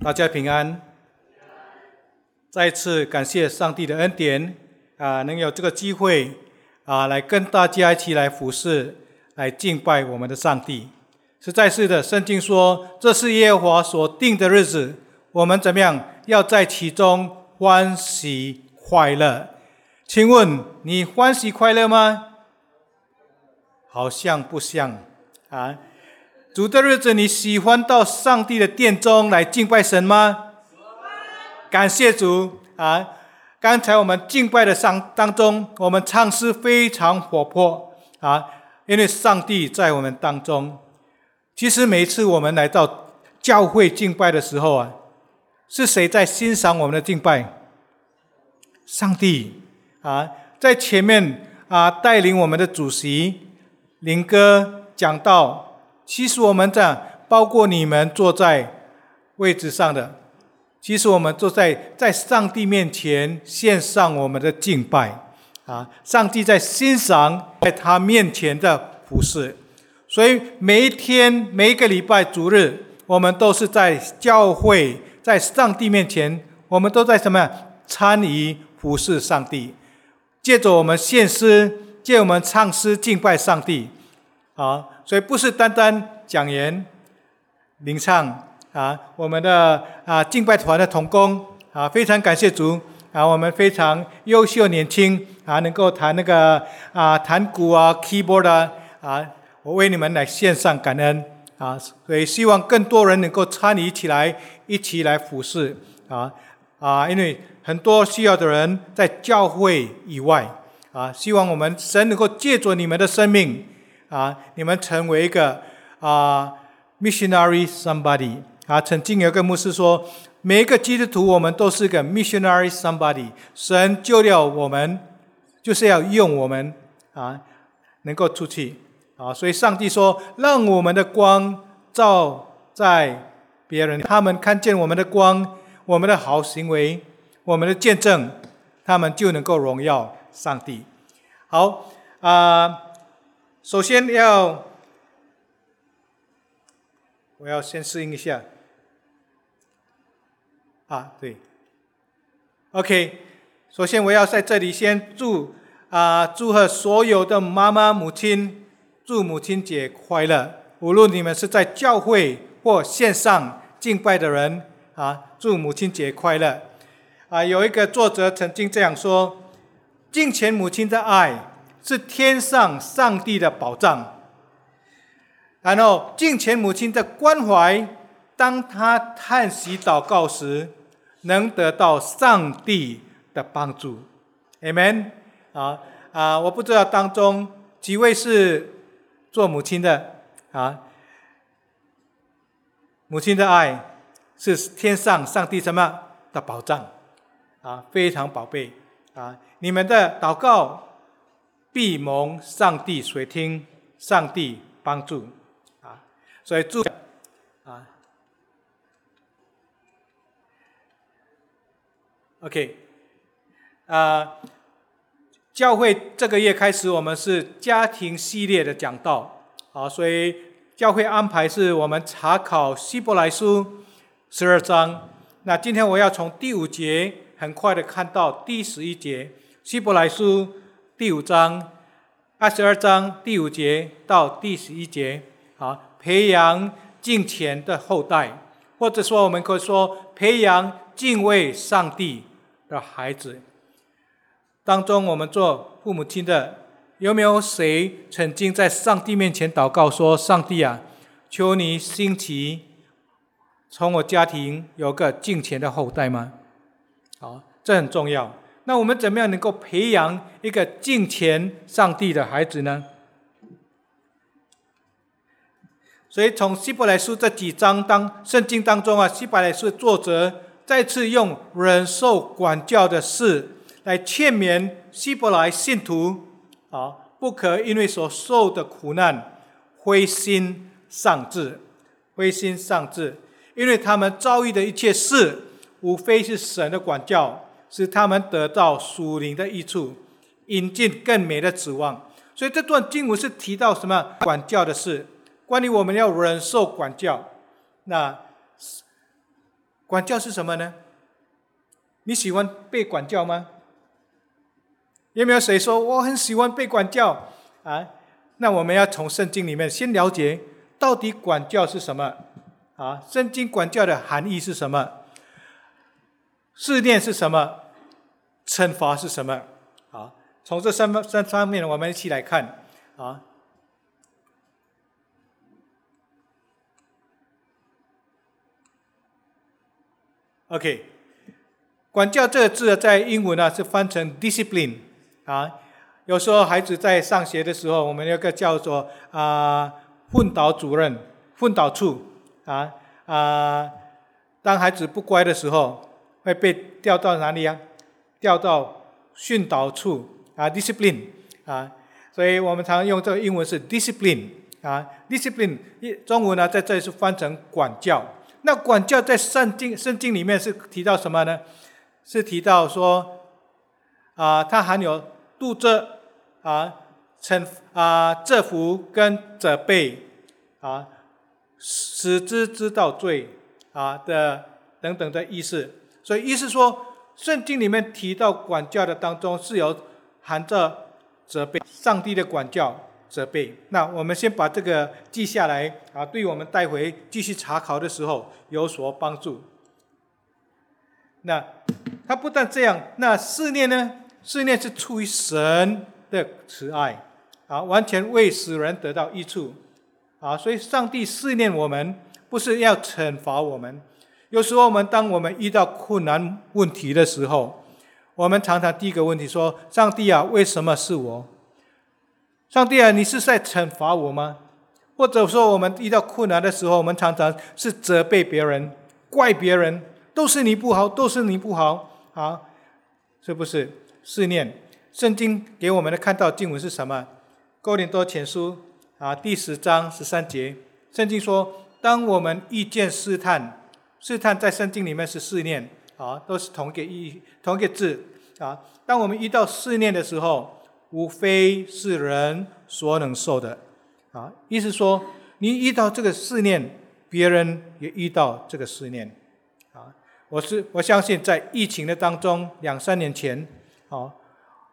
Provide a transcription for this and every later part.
大家平安。再次感谢上帝的恩典啊，能有这个机会啊，来跟大家一起来服侍，来敬拜我们的上帝。实在是的，圣经说这是耶和华所定的日子，我们怎么样要在其中欢喜快乐？请问你欢喜快乐吗？好像不像啊。主的日子，你喜欢到上帝的殿中来敬拜神吗？感谢主啊！刚才我们敬拜的上当中，我们唱诗非常活泼啊，因为上帝在我们当中。其实每一次我们来到教会敬拜的时候啊，是谁在欣赏我们的敬拜？上帝啊，在前面啊带领我们的主席林哥讲到。其实我们在包括你们坐在位置上的，其实我们坐在在上帝面前献上我们的敬拜啊！上帝在欣赏在他面前的服饰。所以每一天每一个礼拜主日，我们都是在教会，在上帝面前，我们都在什么参与服侍上帝，借着我们献诗，借我们唱诗敬拜上帝。好，所以不是单单讲言、领唱啊，我们的啊敬拜团的同工啊，非常感谢主啊，我们非常优秀年轻啊，能够弹那个啊弹鼓啊 keyboard 啊啊，我为你们来献上感恩啊，所以希望更多人能够参与起来，一起来服侍啊啊，因为很多需要的人在教会以外啊，希望我们神能够借着你们的生命。啊，你们成为一个啊，missionary somebody 啊。曾经有个牧师说，每一个基督徒，我们都是个 missionary somebody。神救了我们，就是要用我们啊，能够出去啊。所以上帝说，让我们的光照在别人，他们看见我们的光，我们的好行为，我们的见证，他们就能够荣耀上帝。好啊。首先要，我要先适应一下。啊，对。OK，首先我要在这里先祝啊祝贺所有的妈妈母亲，祝母亲节快乐。无论你们是在教会或线上敬拜的人啊，祝母亲节快乐。啊，有一个作者曾经这样说：敬虔母亲的爱。是天上上帝的保障，然后敬虔母亲的关怀，当他叹息祷告时，能得到上帝的帮助。Amen。啊啊，我不知道当中几位是做母亲的啊？母亲的爱是天上上帝什么的保障啊？非常宝贝啊！你们的祷告。必蒙上帝垂听，上帝帮助啊！所以祝啊，OK 啊，教会这个月开始，我们是家庭系列的讲道啊，所以教会安排是我们查考希伯来书十二章。那今天我要从第五节很快的看到第十一节，希伯来书。第五章二十二章第五节到第十一节，好，培养敬虔的后代，或者说我们可以说培养敬畏上帝的孩子。当中，我们做父母亲的，有没有谁曾经在上帝面前祷告说：“上帝啊，求你兴起，从我家庭有个敬虔的后代吗？”好，这很重要。那我们怎么样能够培养一个敬虔上帝的孩子呢？所以从希伯来书这几章当圣经当中啊，希伯来书作者再次用忍受管教的事来劝勉希伯来信徒啊，不可因为所受的苦难灰心丧志，灰心丧志，因为他们遭遇的一切事，无非是神的管教。使他们得到属灵的益处，引进更美的指望。所以这段经文是提到什么管教的事？关于我们要忍受管教。那管教是什么呢？你喜欢被管教吗？有没有谁说我很喜欢被管教啊？那我们要从圣经里面先了解到底管教是什么啊？圣经管教的含义是什么？试炼是什么？惩罚是什么？啊，从这三方三方面，我们一起来看啊。OK，管教这个字在英文呢是翻成 discipline 啊。有时候孩子在上学的时候，我们有个叫做啊训导主任、训导处啊啊，当孩子不乖的时候。会被调到哪里呀？调到训导处啊，discipline 啊，所以我们常用这个英文是 discipline 啊，discipline 一中文呢在这里是翻成管教。那管教在圣经圣经里面是提到什么呢？是提到说啊，它含有度这啊惩啊制服跟责备啊，使之知道罪啊的等等的意思。所以，意思说，圣经里面提到管教的当中是有含着责备，上帝的管教责备。那我们先把这个记下来啊，对我们带回继续查考的时候有所帮助。那他不但这样，那试炼呢？试炼是出于神的慈爱啊，完全为使人得到益处啊。所以，上帝试炼我们，不是要惩罚我们。有时候，我们当我们遇到困难问题的时候，我们常常第一个问题说：“上帝啊，为什么是我？上帝啊，你是在惩罚我吗？”或者说，我们遇到困难的时候，我们常常是责备别人、怪别人，都是你不好，都是你不好啊！是不是？试炼，圣经给我们的看到经文是什么？哥林多前书啊，第十章十三节，圣经说：“当我们遇见试探。”试探在圣经里面是试炼啊，都是同一个意、同一个字啊。当我们遇到试炼的时候，无非是人所能受的啊。意思说，你遇到这个试炼，别人也遇到这个试炼啊。我是我相信，在疫情的当中，两三年前啊，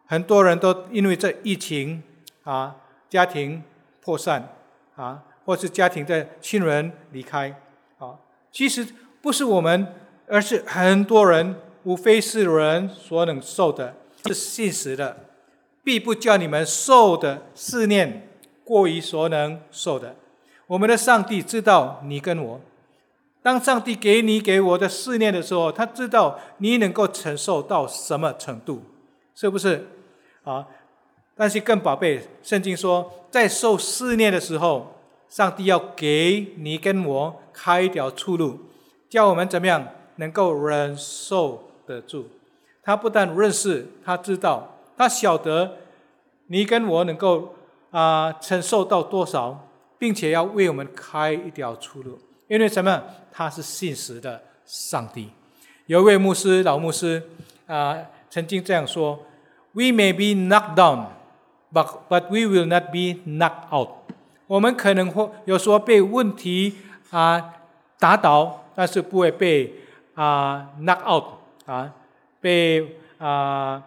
很多人都因为这疫情啊，家庭破散啊，或是家庭的亲人离开啊，其实。不是我们，而是很多人，无非是人所能受的，是现实的，必不叫你们受的思念过于所能受的。我们的上帝知道你跟我，当上帝给你给我的思念的时候，他知道你能够承受到什么程度，是不是？啊！但是更宝贝，圣经说，在受思念的时候，上帝要给你跟我开一条出路。叫我们怎么样能够忍受得住？他不但认识，他知道，他晓得你跟我能够啊承受到多少，并且要为我们开一条出路。因为什么？他是信实的上帝。有一位牧师，老牧师啊，曾经这样说：“We may be knocked down, but but we will not be knocked out。”我们可能会有时候被问题啊打倒。但是不会被啊 knock out 啊，被啊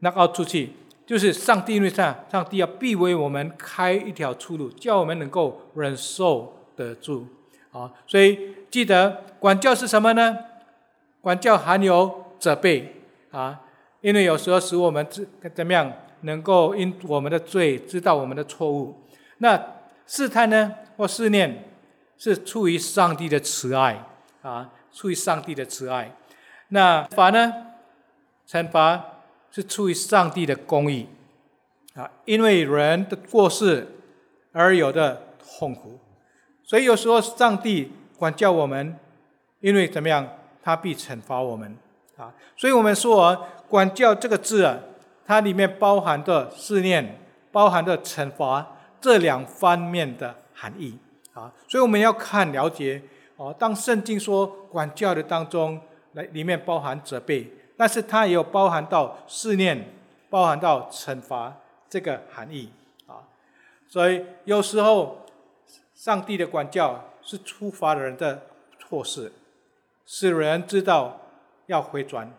knock out 出去，就是上帝因为上上帝要必为我们开一条出路，叫我们能够忍受得住啊。所以记得管教是什么呢？管教含有责备啊，因为有时候使我们怎怎么样能够因我们的罪知道我们的错误。那试探呢或试炼是出于上帝的慈爱。啊，出于上帝的慈爱，那罚呢？惩罚是出于上帝的公义，啊，因为人的过失而有的痛苦，所以有时候上帝管教我们，因为怎么样，他必惩罚我们，啊，所以我们说管教这个字啊，它里面包含的思念，包含的惩罚这两方面的含义，啊，所以我们要看了解。哦，当圣经说管教的当中，来里面包含责备，但是它也有包含到试炼，包含到惩罚这个含义啊。所以有时候上帝的管教是处罚人的错事，使人知道要回转。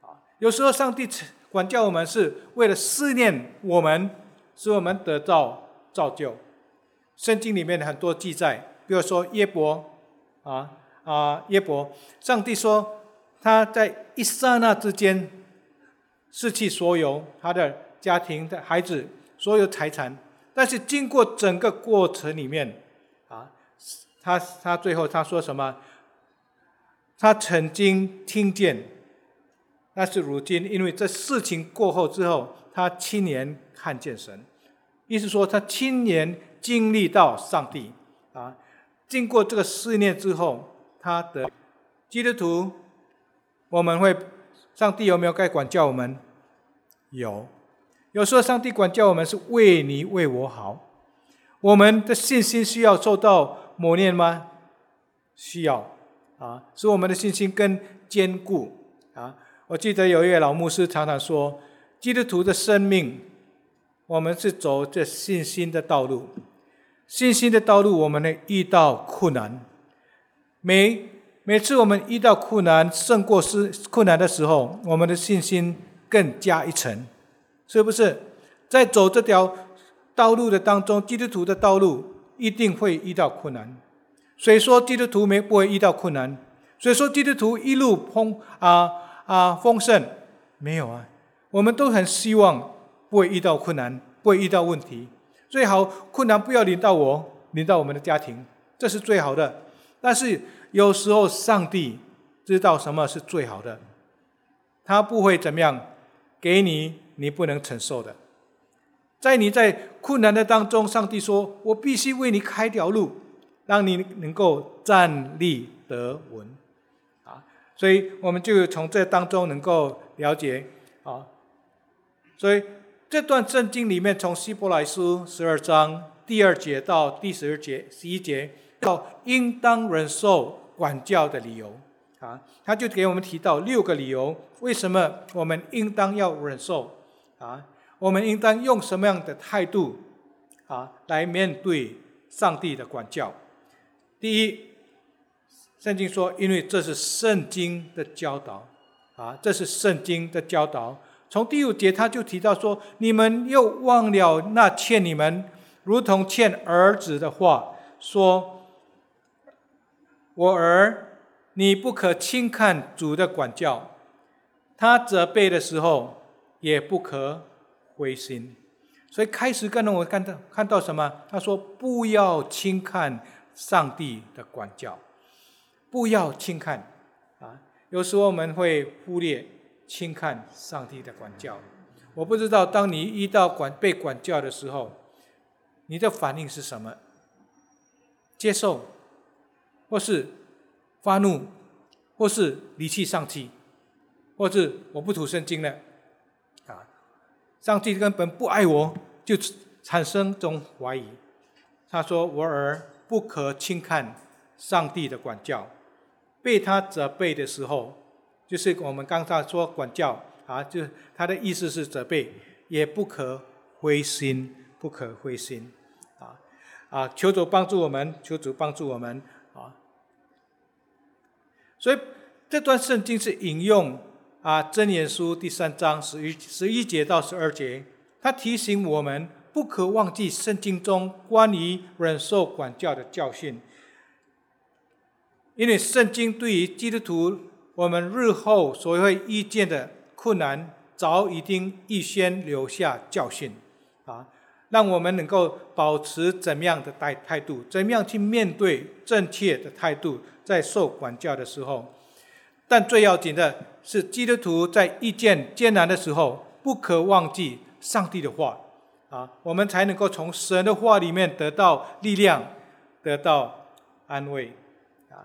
啊，有时候上帝管教我们是为了试炼我们，使我们得到造就。圣经里面很多记载，比如说耶伯，啊啊耶伯，上帝说他在一刹那之间失去所有他的家庭的孩子所有财产，但是经过整个过程里面，啊，他他最后他说什么？他曾经听见，但是如今因为这事情过后之后，他亲眼看见神，意思说他亲眼。经历到上帝啊，经过这个试炼之后，他的基督徒，我们会，上帝有没有该管教我们？有，有时候上帝管教我们是为你为我好。我们的信心需要受到磨练吗？需要啊，使我们的信心更坚固啊。我记得有一位老牧师常常说，基督徒的生命，我们是走这信心的道路。信心的道路，我们呢遇到困难，每每次我们遇到困难胜过是困难的时候，我们的信心更加一层，是不是？在走这条道路的当中，基督徒的道路一定会遇到困难。谁说基督徒没不会遇到困难？所以说基督徒一路丰啊啊丰盛，没有啊？我们都很希望不会遇到困难，不会遇到问题。最好困难不要临到我，临到我们的家庭，这是最好的。但是有时候上帝知道什么是最好的，他不会怎么样给你你不能承受的。在你在困难的当中，上帝说：“我必须为你开条路，让你能够站立得稳。”啊，所以我们就从这当中能够了解啊，所以。这段圣经里面，从希伯来书十二章第二节到第十二节十一节，到应当忍受管教的理由啊，他就给我们提到六个理由，为什么我们应当要忍受啊？我们应当用什么样的态度啊来面对上帝的管教？第一，圣经说，因为这是圣经的教导啊，这是圣经的教导。从第五节他就提到说：“你们又忘了那欠你们如同欠儿子的话，说：我儿，你不可轻看主的管教，他责备的时候也不可灰心。所以开始跟我看到看到什么？他说：不要轻看上帝的管教，不要轻看啊！有时候我们会忽略。”轻看上帝的管教，我不知道当你遇到管被管教的时候，你的反应是什么？接受，或是发怒，或是离弃上帝，或是我不吐圣经了，啊，上帝根本不爱我，就产生种怀疑。他说：“我儿不可轻看上帝的管教，被他责备的时候。”就是我们刚才说管教啊，就他的意思是责备，也不可灰心，不可灰心，啊啊，求主帮助我们，求主帮助我们啊。所以这段圣经是引用啊《真言书》第三章十一十一节到十二节，他提醒我们不可忘记圣经中关于忍受管教的教训，因为圣经对于基督徒。我们日后所会遇见的困难，早已经预先留下教训，啊，让我们能够保持怎么样的态态度，怎么样去面对正确的态度，在受管教的时候。但最要紧的是，基督徒在遇见艰难的时候，不可忘记上帝的话，啊，我们才能够从神的话里面得到力量，得到安慰，啊，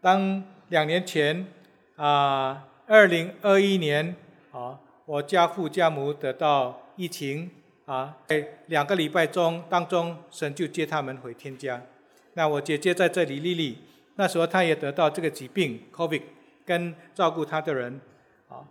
当。两年前，啊，二零二一年，啊，我家父家母得到疫情，啊，在两个礼拜中当中，神就接他们回天家。那我姐姐在这里，丽丽，那时候她也得到这个疾病，COVID，跟照顾她的人，啊，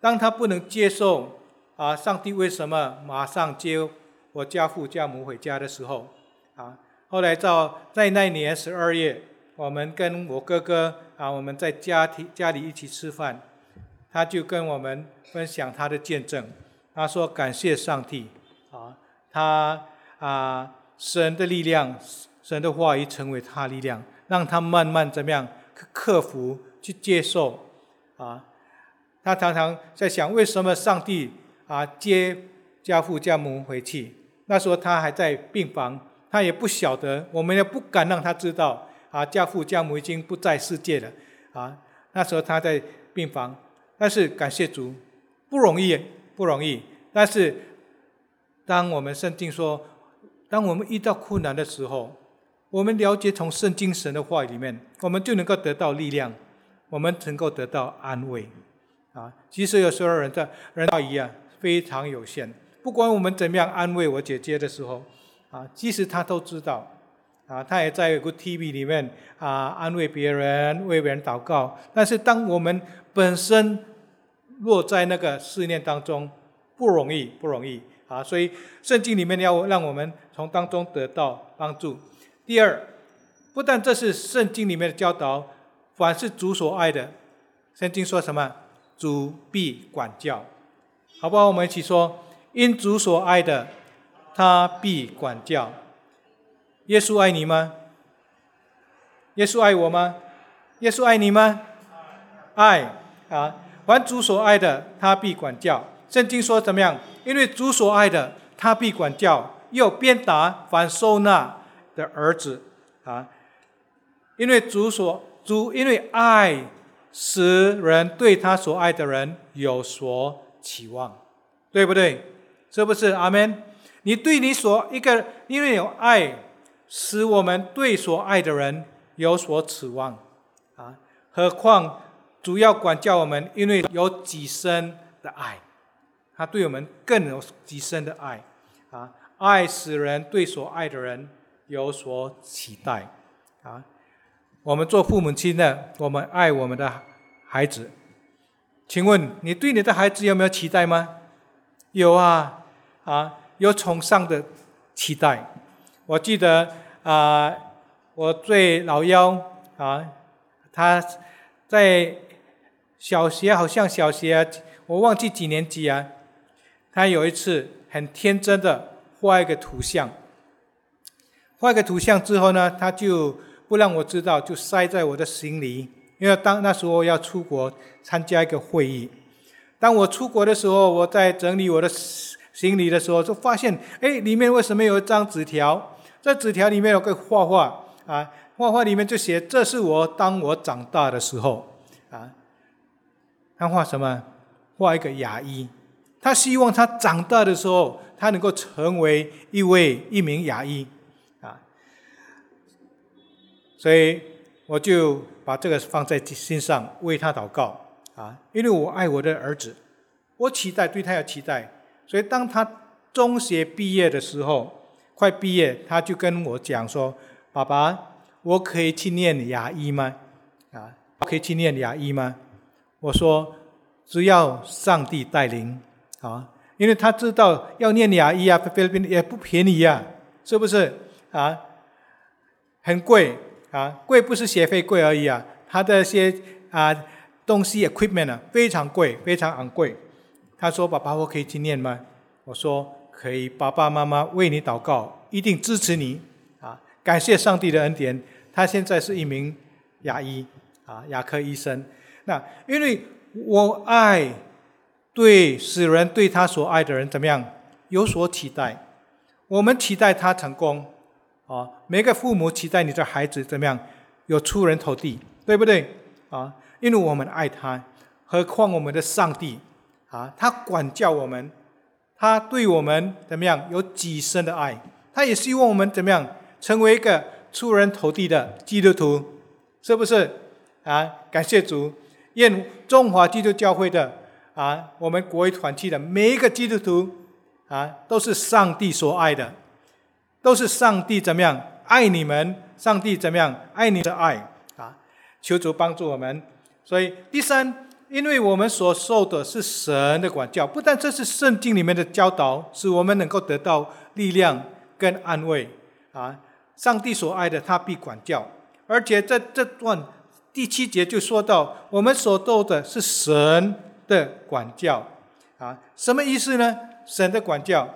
当她不能接受，啊，上帝为什么马上接我家父家母回家的时候，啊，后来到在那年十二月。我们跟我哥哥啊，我们在家庭家里一起吃饭，他就跟我们分享他的见证。他说：“感谢上帝啊，他啊，神的力量，神的话语成为他力量，让他慢慢怎么样克服、去接受啊。他常常在想，为什么上帝啊接家父家母回去？那时候他还在病房，他也不晓得，我们也不敢让他知道啊，家父家母已经不在世界了啊。那时候他在病房，但是感谢主，不容易，不容易。”但是，当我们圣经说，当我们遇到困难的时候，我们了解从圣经神的话语里面，我们就能够得到力量，我们能够得到安慰。啊，其实有时候人的人道一样非常有限。不管我们怎么样安慰我姐姐的时候，啊，其实她都知道，啊，他也在一个 TV 里面啊安慰别人，为别人祷告。但是当我们本身落在那个思念当中，不容易，不容易啊！所以圣经里面要让我们从当中得到帮助。第二，不但这是圣经里面的教导，凡是主所爱的，圣经说什么？主必管教，好不好？我们一起说：因主所爱的，他必管教。耶稣爱你吗？耶稣爱我吗？耶稣爱你吗？爱啊！凡主所爱的，他必管教。圣经说怎么样？因为主所爱的，他必管教；又鞭打凡收纳的儿子啊。因为主所主，因为爱使人对他所爱的人有所期望，对不对？是不是？阿门。你对你所一个，因为有爱，使我们对所爱的人有所指望啊。何况主要管教我们，因为有几深的爱。他对我们更有极深的爱，啊，爱使人对所爱的人有所期待，啊，我们做父母亲的，我们爱我们的孩子，请问你对你的孩子有没有期待吗？有啊，啊，有崇尚的期待。我记得啊，我最老幺啊，他在小学，好像小学，我忘记几年级啊。他有一次很天真的画一个图像，画一个图像之后呢，他就不让我知道，就塞在我的行李。因为当那时候要出国参加一个会议，当我出国的时候，我在整理我的行李的时候，就发现，哎，里面为什么有一张纸条？在纸条里面有个画画啊，画画里面就写：“这是我当我长大的时候。”啊，他画什么？画一个牙医。他希望他长大的时候，他能够成为一位一名牙医，啊，所以我就把这个放在心上，为他祷告，啊，因为我爱我的儿子，我期待对他有期待，所以当他中学毕业的时候，快毕业，他就跟我讲说：“爸爸，我可以去念牙医吗？啊，可以去念牙医吗？”我说：“只要上帝带领。”啊，因为他知道要念牙医啊，菲律宾也不便宜呀，是不是啊？很贵啊，贵不是学费贵而已啊，他的一些啊东西 equipment 啊非常贵，非常昂贵。他说：“爸爸，我可以去念吗？”我说：“可以。”爸爸妈妈为你祷告，一定支持你啊！感谢上帝的恩典，他现在是一名牙医啊，牙科医生。那因为我爱。对使人对他所爱的人怎么样有所期待？我们期待他成功啊！每个父母期待你的孩子怎么样有出人头地，对不对啊？因为我们爱他，何况我们的上帝啊！他管教我们，他对我们怎么样有极深的爱？他也希望我们怎么样成为一个出人头地的基督徒，是不是啊？感谢主，愿中华基督教会的。啊，我们国为团体的每一个基督徒啊，都是上帝所爱的，都是上帝怎么样爱你们？上帝怎么样爱你的爱啊？求主帮助我们。所以第三，因为我们所受的是神的管教，不但这是圣经里面的教导，使我们能够得到力量跟安慰啊。上帝所爱的，他必管教；而且在这段第七节就说到，我们所受的是神的管教啊，什么意思呢？神的管教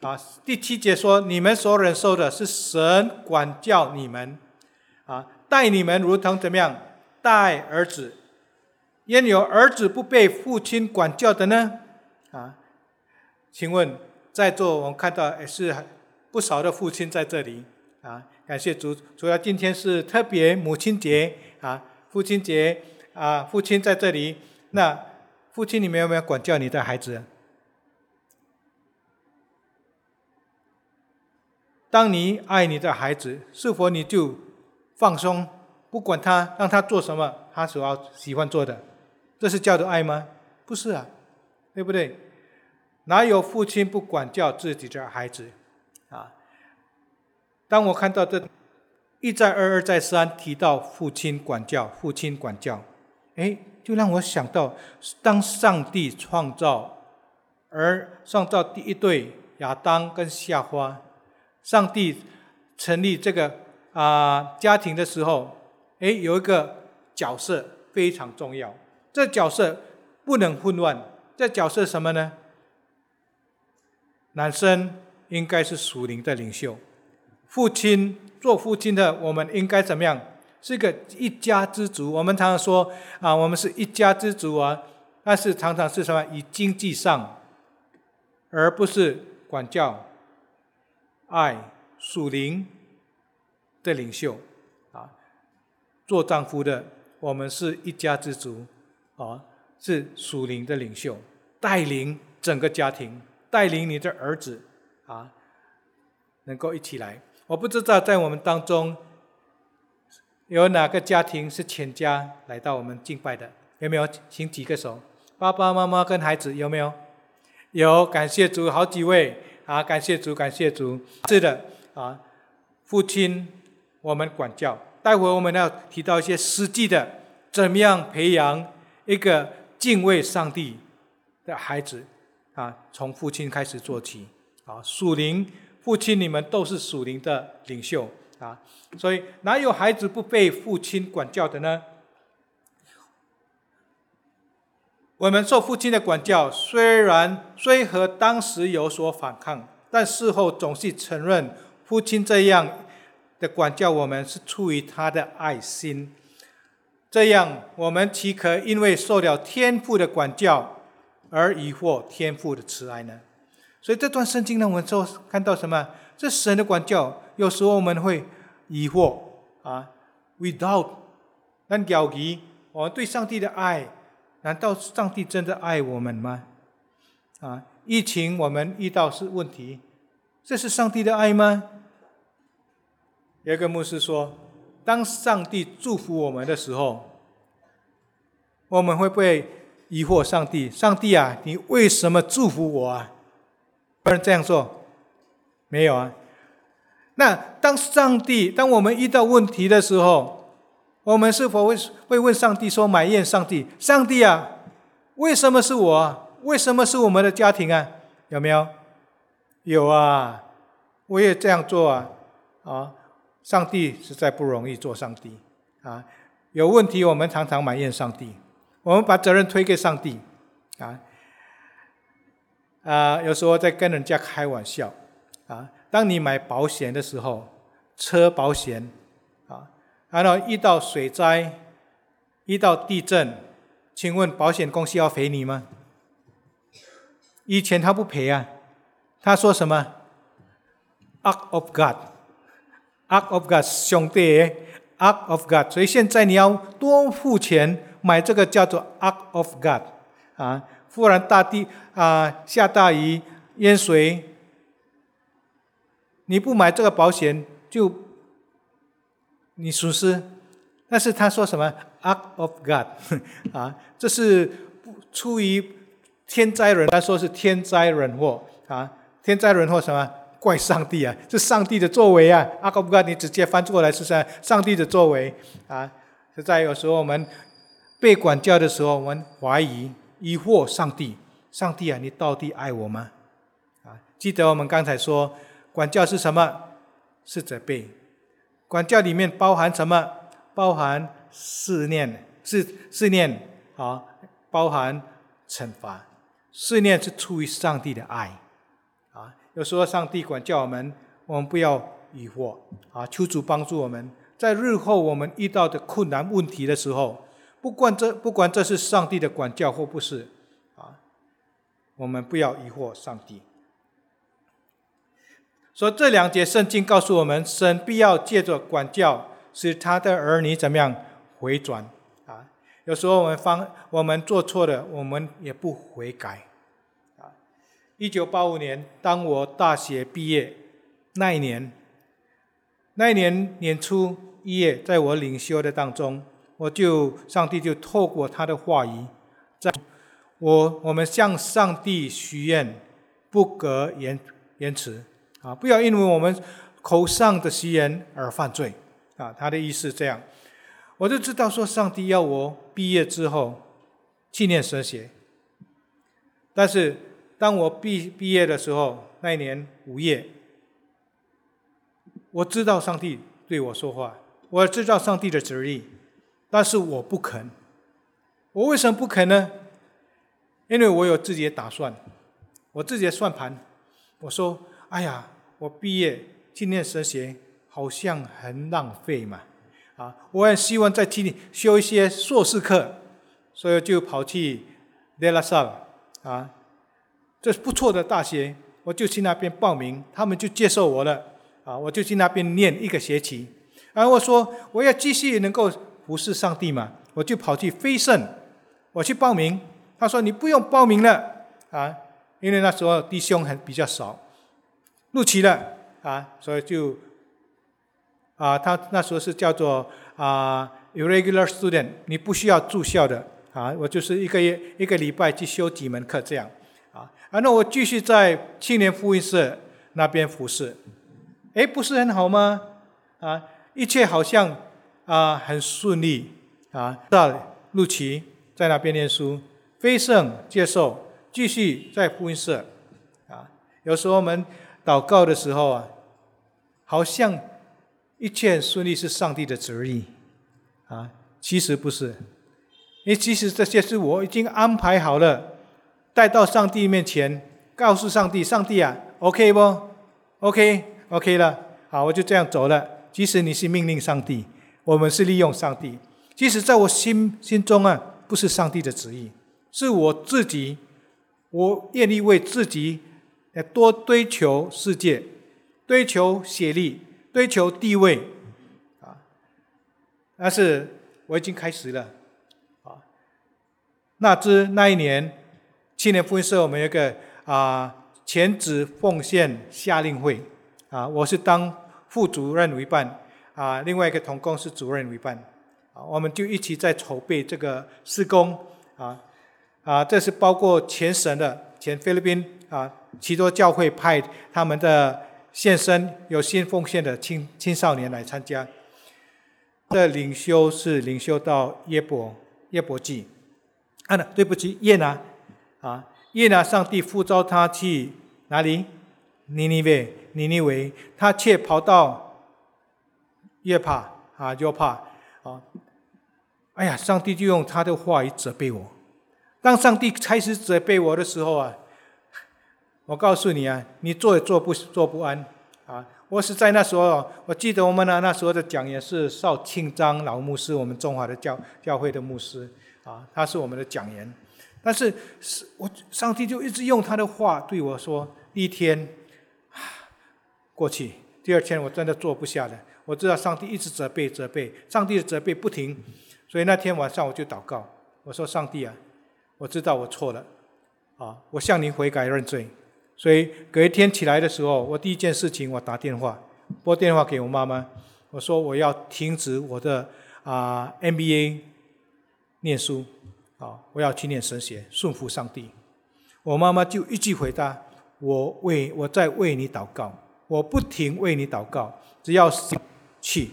啊，第七节说，你们所忍受的是神管教你们啊，待你们如同怎么样待儿子？焉有儿子不被父亲管教的呢？啊，请问在座我们看到也是不少的父亲在这里啊，感谢主，主要今天是特别母亲节啊，父亲节啊，父亲在这里，那父亲你们有没有管教你的孩子？当你爱你的孩子，是否你就放松，不管他，让他做什么，他所要喜欢做的，这是叫做爱吗？不是啊，对不对？哪有父亲不管教自己的孩子啊？当我看到这一再二二再三提到父亲管教，父亲管教，哎，就让我想到，当上帝创造而创造第一对亚当跟夏娃。上帝成立这个啊家庭的时候，哎，有一个角色非常重要，这角色不能混乱。这角色什么呢？男生应该是属灵的领袖，父亲做父亲的，我们应该怎么样？是个一家之主。我们常常说啊，我们是一家之主啊，但是常常是什么？以经济上，而不是管教。爱属灵的领袖啊，做丈夫的，我们是一家之主啊，是属灵的领袖，带领整个家庭，带领你的儿子啊，能够一起来。我不知道在我们当中有哪个家庭是全家来到我们敬拜的，有没有？请举个手。爸爸妈妈跟孩子有没有？有，感谢主，好几位。啊，感谢主，感谢主。是的，啊，父亲，我们管教。待会我们要提到一些实际的，怎么样培养一个敬畏上帝的孩子？啊，从父亲开始做起。啊，属灵父亲，你们都是属灵的领袖啊。所以，哪有孩子不被父亲管教的呢？我们受父亲的管教，虽然虽和当时有所反抗，但事后总是承认父亲这样的管教我们是出于他的爱心。这样，我们岂可因为受了天父的管教而疑惑天父的慈爱呢？所以这段圣经呢，我们就看到什么？这神的管教，有时候我们会疑惑啊，without 那了疑我们对上帝的爱。难道上帝真的爱我们吗？啊，疫情我们遇到是问题，这是上帝的爱吗？有一个牧师说，当上帝祝福我们的时候，我们会不会疑惑上帝？上帝啊，你为什么祝福我啊？不能这样做，没有啊。那当上帝，当我们遇到问题的时候，我们是否会会问上帝说埋怨上帝？上帝啊，为什么是我？为什么是我们的家庭啊？有没有？有啊，我也这样做啊！啊，上帝实在不容易做上帝啊！有问题，我们常常埋怨上帝，我们把责任推给上帝啊！啊，有时候在跟人家开玩笑啊。当你买保险的时候，车保险啊。然后遇到水灾，遇到地震，请问保险公司要赔你吗？以前他不赔啊，他说什么？Ark of God” ark of God，兄弟，Ark of God。所以现在你要多付钱买这个叫做 Ark of God 啊，忽然大地啊下大雨淹水，你不买这个保险就。你损失，但是他说什么？Act of God，啊，这是出于天灾人，他说是天灾人祸啊，天灾人祸什么？怪上帝啊，是上帝的作为啊！Act of God，你直接翻过来是啥？上帝的作为啊！实在有时候我们被管教的时候，我们怀疑、疑惑上帝，上帝啊，你到底爱我吗？啊，记得我们刚才说，管教是什么？是责备。管教里面包含什么？包含试念，试试念啊，包含惩罚。试念是出于上帝的爱，有时候上帝管教我们，我们不要疑惑，啊，求主帮助我们，在日后我们遇到的困难问题的时候，不管这不管这是上帝的管教或不是，啊，我们不要疑惑上帝。所以这两节圣经告诉我们，神必要借着管教，使他的儿女怎么样回转啊。有时候我们方我们做错了，我们也不悔改，一九八五年，当我大学毕业那一年，那一年年初一月，在我领修的当中，我就上帝就透过他的话语，在我我们向上帝许愿，不隔言言辞，啊！不要因为我们口上的誓言而犯罪，啊！他的意思这样。我就知道说，上帝要我毕业之后纪念神学。但是当我毕毕业的时候，那一年五月，我知道上帝对我说话，我知道上帝的旨意，但是我不肯。我为什么不肯呢？因为我有自己的打算，我自己的算盘。我说：“哎呀，我毕业去念神学，好像很浪费嘛。”啊，我也希望在这里修一些硕士课，所以就跑去 De La Salle 啊，这是不错的大学，我就去那边报名，他们就接受我了。啊，我就去那边念一个学期。然后我说我要继续能够服侍上帝嘛，我就跑去飞圣，我去报名。他说你不用报名了啊，因为那时候弟兄还比较少，录取了啊，所以就。啊，他那时候是叫做啊，irregular student，你不需要住校的啊，我就是一个月一个礼拜去修几门课这样，啊，那我继续在青年福音社那边服侍，哎，不是很好吗？啊，一切好像啊很顺利啊，到陆琪在那边念书，飞盛接受，继续在福音社，啊，有时候我们祷告的时候啊，好像。一切顺利是上帝的旨意，啊，其实不是，因为其实这些是我已经安排好了，带到上帝面前，告诉上帝，上帝啊，OK 不？OK，OK 了，好，我就这样走了。即使你是命令上帝，我们是利用上帝，即使在我心心中啊，不是上帝的旨意，是我自己，我愿意为自己多追求世界，追求血力。追求地位，啊！但是我已经开始了，啊！那之那一年，青年福音社我们有个啊全职奉献夏令会，啊，我是当副主任为办，啊，另外一个同工是主任为办，啊，我们就一起在筹备这个施工，啊，啊，这是包括全省的全菲律宾啊许多教会派他们的。献身有新奉献的青青少年来参加，的领袖是领袖到耶伯耶伯记，啊，对不起，耶拿啊，耶拿上帝呼召他去哪里？尼尼微，尼尼微，他却跑到越怕啊，约帕啊，哎呀，上帝就用他的话语责备我。当上帝开始责备我的时候啊。我告诉你啊，你坐也坐不坐不安啊！我是在那时候，我记得我们那那时候的讲员是邵庆章老牧师，我们中华的教教会的牧师啊，他是我们的讲员。但是是我上帝就一直用他的话对我说：一天 过去，第二天我真的坐不下了。我知道上帝一直责备责备，上帝的责备不停，所以那天晚上我就祷告，我说：上帝啊，我知道我错了啊，我向您悔改认罪。所以隔一天起来的时候，我第一件事情，我打电话，拨电话给我妈妈，我说我要停止我的啊 MBA 念书，啊，我要去念神学，顺服上帝。我妈妈就一句回答：我为我在为你祷告，我不停为你祷告，只要去。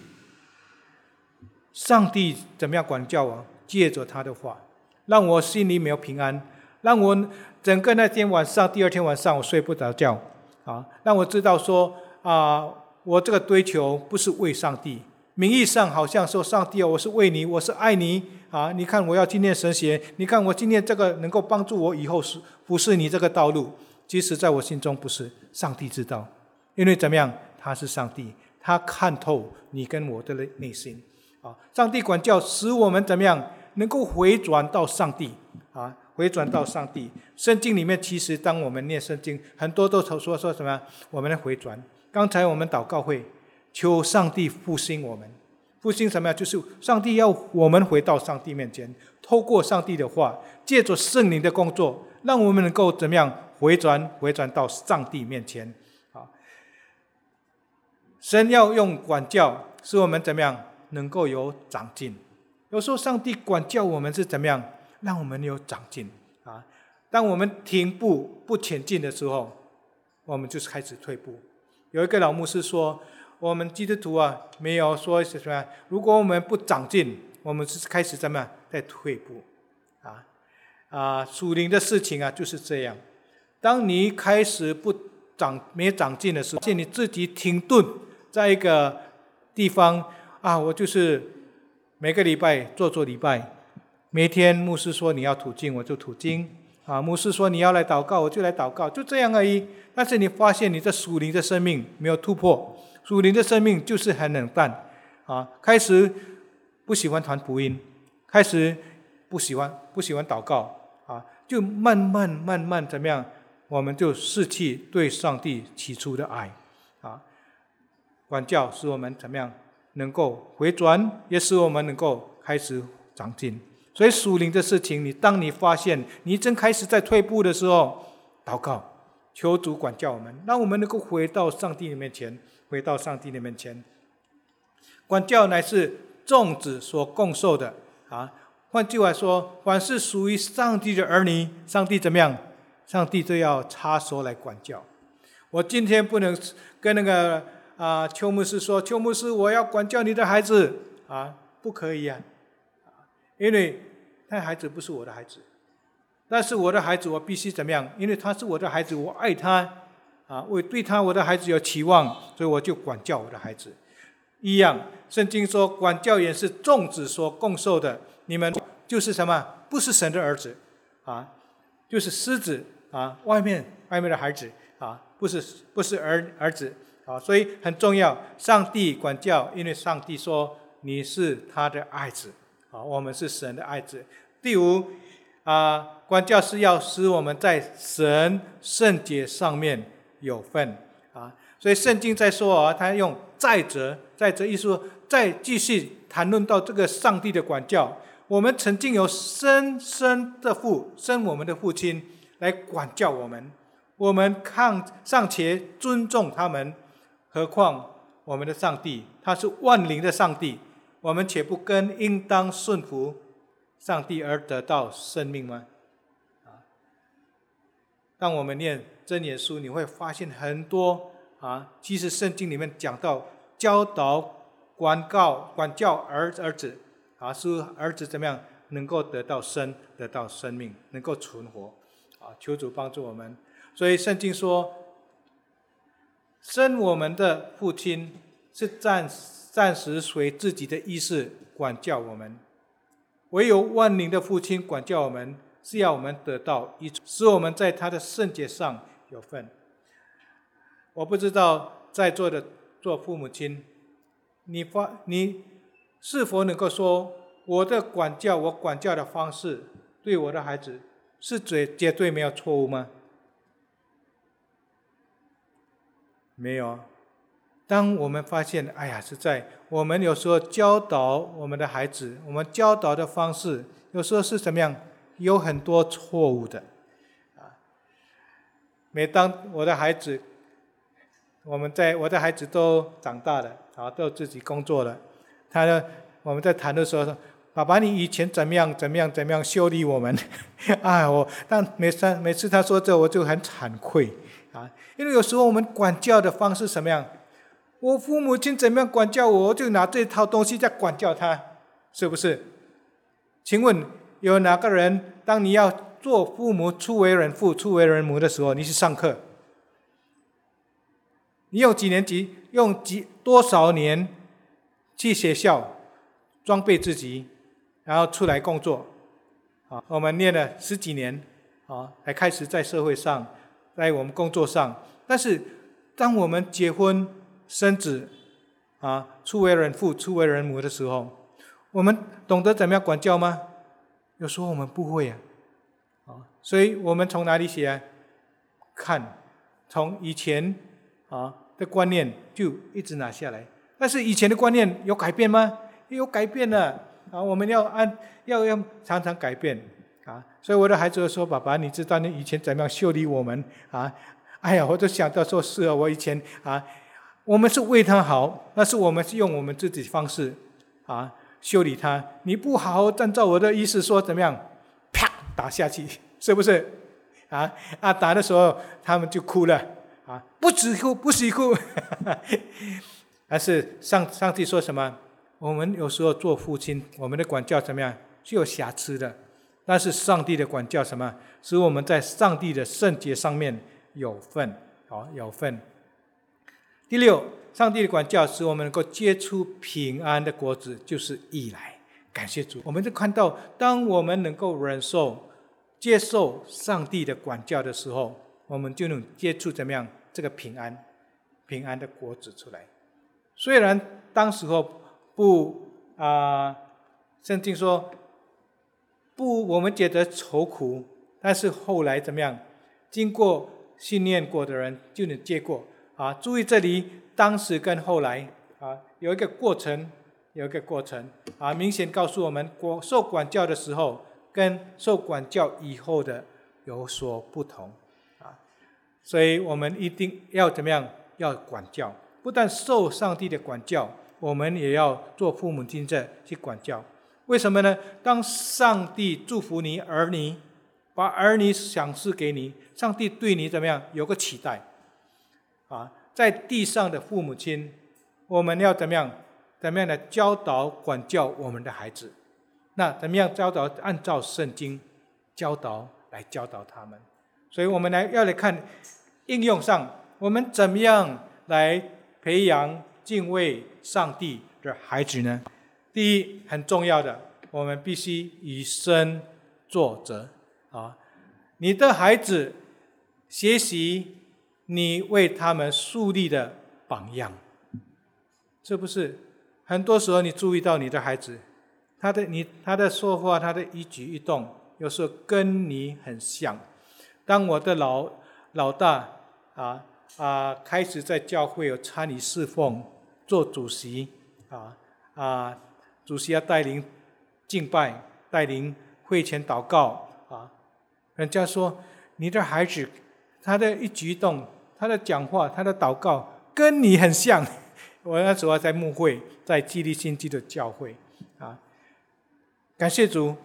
上帝怎么样管教我？借着他的话，让我心里没有平安，让我。整个那天晚上，第二天晚上我睡不着觉，啊，让我知道说啊，我这个追求不是为上帝，名义上好像说上帝啊，我是为你，我是爱你啊！你看我要纪念神学，你看我纪念这个能够帮助我以后是不是你这个道路？其实在我心中不是，上帝知道，因为怎么样？他是上帝，他看透你跟我的内内心啊！上帝管教使我们怎么样能够回转到上帝啊？回转到上帝。圣经里面其实当我们念圣经，很多都说说什么？我们的回转。刚才我们祷告会，求上帝复兴我们，复兴什么呀？就是上帝要我们回到上帝面前，透过上帝的话，借着圣灵的工作，让我们能够怎么样回转？回转到上帝面前。啊神要用管教，使我们怎么样能够有长进？有时候上帝管教我们是怎么样，让我们有长进啊？当我们停步不前进的时候，我们就是开始退步。有一个老牧师说：“我们基督徒啊，没有说是什么？如果我们不长进，我们是开始怎么样在退步？啊啊，属灵的事情啊就是这样。当你开始不长、没长进的时候，见你自己停顿。”在一个地方啊，我就是每个礼拜做做礼拜，每天牧师说你要吐经，我就吐经啊。牧师说你要来祷告，我就来祷告，就这样而已。但是你发现你的属灵的生命没有突破，属灵的生命就是很冷淡啊。开始不喜欢传福音，开始不喜欢不喜欢祷告啊，就慢慢慢慢怎么样，我们就失去对上帝起初的爱。啊管教使我们怎么样能够回转，也使我们能够开始长进。所以属灵的事情，你当你发现你正开始在退步的时候，祷告，求主管教我们，让我们能够回到上帝的面前，回到上帝的面前。管教乃是众子所共受的啊。换句话说，凡是属于上帝的儿女，上帝怎么样？上帝都要插手来管教。我今天不能跟那个。啊，邱牧师说：“邱牧师，我要管教你的孩子啊，不可以呀，因为他孩子不是我的孩子，但是我的孩子我必须怎么样？因为他是我的孩子，我爱他啊，我对他我的孩子有期望，所以我就管教我的孩子。一样，圣经说管教也是众子所共受的，你们就是什么？不是神的儿子啊，就是狮子啊，外面外面的孩子啊，不是不是儿儿子。”啊，所以很重要。上帝管教，因为上帝说你是他的爱子，啊，我们是神的爱子。第五，啊，管教是要使我们在神圣洁上面有份，啊，所以圣经在说啊，他用再者，再者一说，再继续谈论到这个上帝的管教。我们曾经有生生的父，生我们的父亲来管教我们，我们看尚且尊重他们。何况我们的上帝，他是万灵的上帝，我们且不更应当顺服上帝而得到生命吗？啊！当我们念真言书，你会发现很多啊，其实圣经里面讲到教导、管告、管教儿儿子啊，是儿子怎么样能够得到生、得到生命，能够存活啊！求主帮助我们。所以圣经说。生我们的父亲是暂暂时随自己的意识管教我们，唯有万灵的父亲管教我们，是要我们得到一使我们在他的圣洁上有份。我不知道在座的做父母亲，你发你是否能够说我的管教，我管教的方式对我的孩子是绝绝对没有错误吗？没有。当我们发现，哎呀，是在我们有时候教导我们的孩子，我们教导的方式有时候是怎么样，有很多错误的，每当我的孩子，我们在我的孩子都长大了，啊，都自己工作了，他呢，我们在谈的时候说，爸爸，你以前怎么样，怎么样，怎么样修理我们？啊，我但每次每次他说这，我就很惭愧。啊，因为有时候我们管教的方式什么样？我父母亲怎么样管教我我，就拿这套东西在管教他，是不是？请问有哪个人，当你要做父母、初为人父、初为人母的时候，你去上课？你用几年级？用几多少年去学校装备自己，然后出来工作。啊，我们念了十几年，啊，才开始在社会上，在我们工作上。但是，当我们结婚生子，啊，初为人父，初为人母的时候，我们懂得怎么样管教吗？有时候我们不会啊，啊，所以我们从哪里写啊？看，从以前啊的观念就一直拿下来。但是以前的观念有改变吗？有改变了。啊，我们要按要要常常改变啊！所以我的孩子说：“爸爸，你知道你以前怎么样修理我们啊？”哎呀，我就想到说：“是啊，我以前啊，我们是为他好，但是我们是用我们自己方式啊修理他。你不好好按照我的意思说怎么样，啪打下去，是不是？啊啊，打的时候他们就哭了啊，不止哭，不许哭，而是上上帝说什么？”我们有时候做父亲，我们的管教怎么样是有瑕疵的，但是上帝的管教什么，使我们在上帝的圣洁上面有份，好有份。第六，上帝的管教使我们能够结出平安的果子，就是义来。感谢主，我们就看到，当我们能够忍受、接受上帝的管教的时候，我们就能接触怎么样这个平安、平安的果子出来。虽然当时候。不啊，圣经说不，我们觉得愁苦，但是后来怎么样？经过训练过的人就能接过啊。注意这里，当时跟后来啊，有一个过程，有一个过程啊，明显告诉我们，受管教的时候跟受管教以后的有所不同啊。所以我们一定要怎么样？要管教，不但受上帝的管教。我们也要做父母亲在去管教，为什么呢？当上帝祝福你儿女，把儿女赏赐给你，上帝对你怎么样？有个期待啊！在地上的父母亲，我们要怎么样？怎么样的教导管教我们的孩子？那怎么样教导？按照圣经教导来教导他们。所以我们来要来看应用上，我们怎么样来培养？敬畏上帝的孩子呢？第一，很重要的，我们必须以身作则啊！你的孩子学习你为他们树立的榜样，是不是？很多时候你注意到你的孩子，他的你他的说话，他的一举一动，有时候跟你很像。当我的老老大啊啊开始在教会有参与侍奉。做主席啊啊，主席要带领敬拜，带领会前祷告啊。人家说你的孩子，他的一举一动，他的讲话，他的祷告，跟你很像。我那时候在牧会，在激励新基的教会啊。感谢主，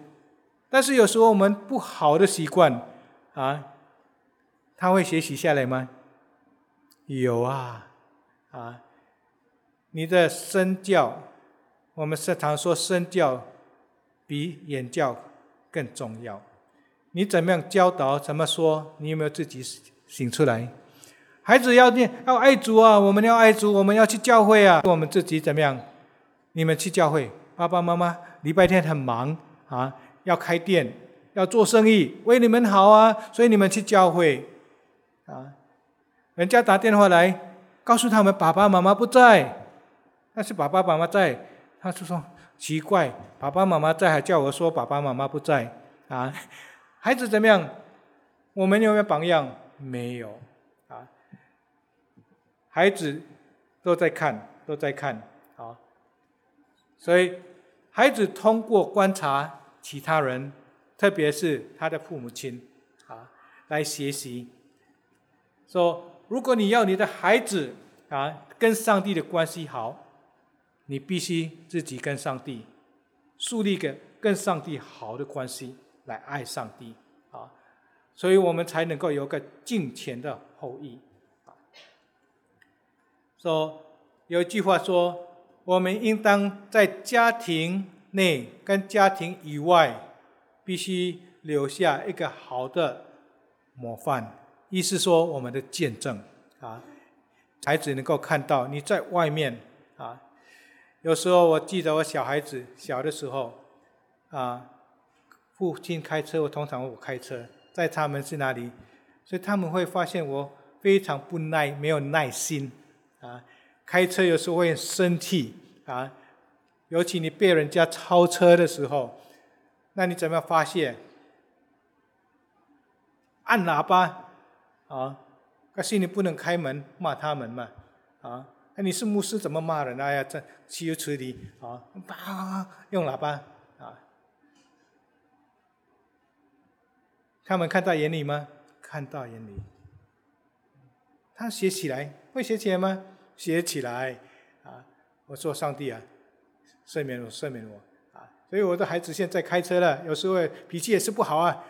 但是有时候我们不好的习惯啊，他会学习下来吗？有啊啊。你的身教，我们时常说身教比言教更重要。你怎么样教导？怎么说？你有没有自己醒出来？孩子要念，要爱主啊！我们要爱主，我们要去教会啊！我们自己怎么样？你们去教会，爸爸妈妈礼拜天很忙啊，要开店，要做生意，为你们好啊，所以你们去教会啊。人家打电话来，告诉他们爸爸妈妈不在。但是爸爸妈妈在，他就说奇怪，爸爸妈妈在还叫我说爸爸妈妈不在啊？孩子怎么样？我们有没有榜样？没有啊？孩子都在看，都在看啊。所以孩子通过观察其他人，特别是他的父母亲啊，来学习。说如果你要你的孩子啊跟上帝的关系好。你必须自己跟上帝树立个跟上帝好的关系，来爱上帝啊，所以我们才能够有个敬虔的后裔啊。说有一句话说，我们应当在家庭内跟家庭以外，必须留下一个好的模范，意思说我们的见证啊，孩子能够看到你在外面啊。有时候我记得我小孩子小的时候，啊，父亲开车，我通常我开车，在他们是哪里，所以他们会发现我非常不耐，没有耐心，啊，开车有时候会很生气，啊，尤其你被人家超车的时候，那你怎么样发泄？按喇叭，啊，可是你不能开门骂他们嘛，啊，那你是牧师怎么骂人？哎呀，这岂有此理！啊，叭，用喇叭，啊，他们看到眼里吗？看到眼里。他写起来会写起来吗？写起来，啊，我说上帝啊，赦免我，赦免我，啊，所以我的孩子现在开车了，有时候脾气也是不好啊。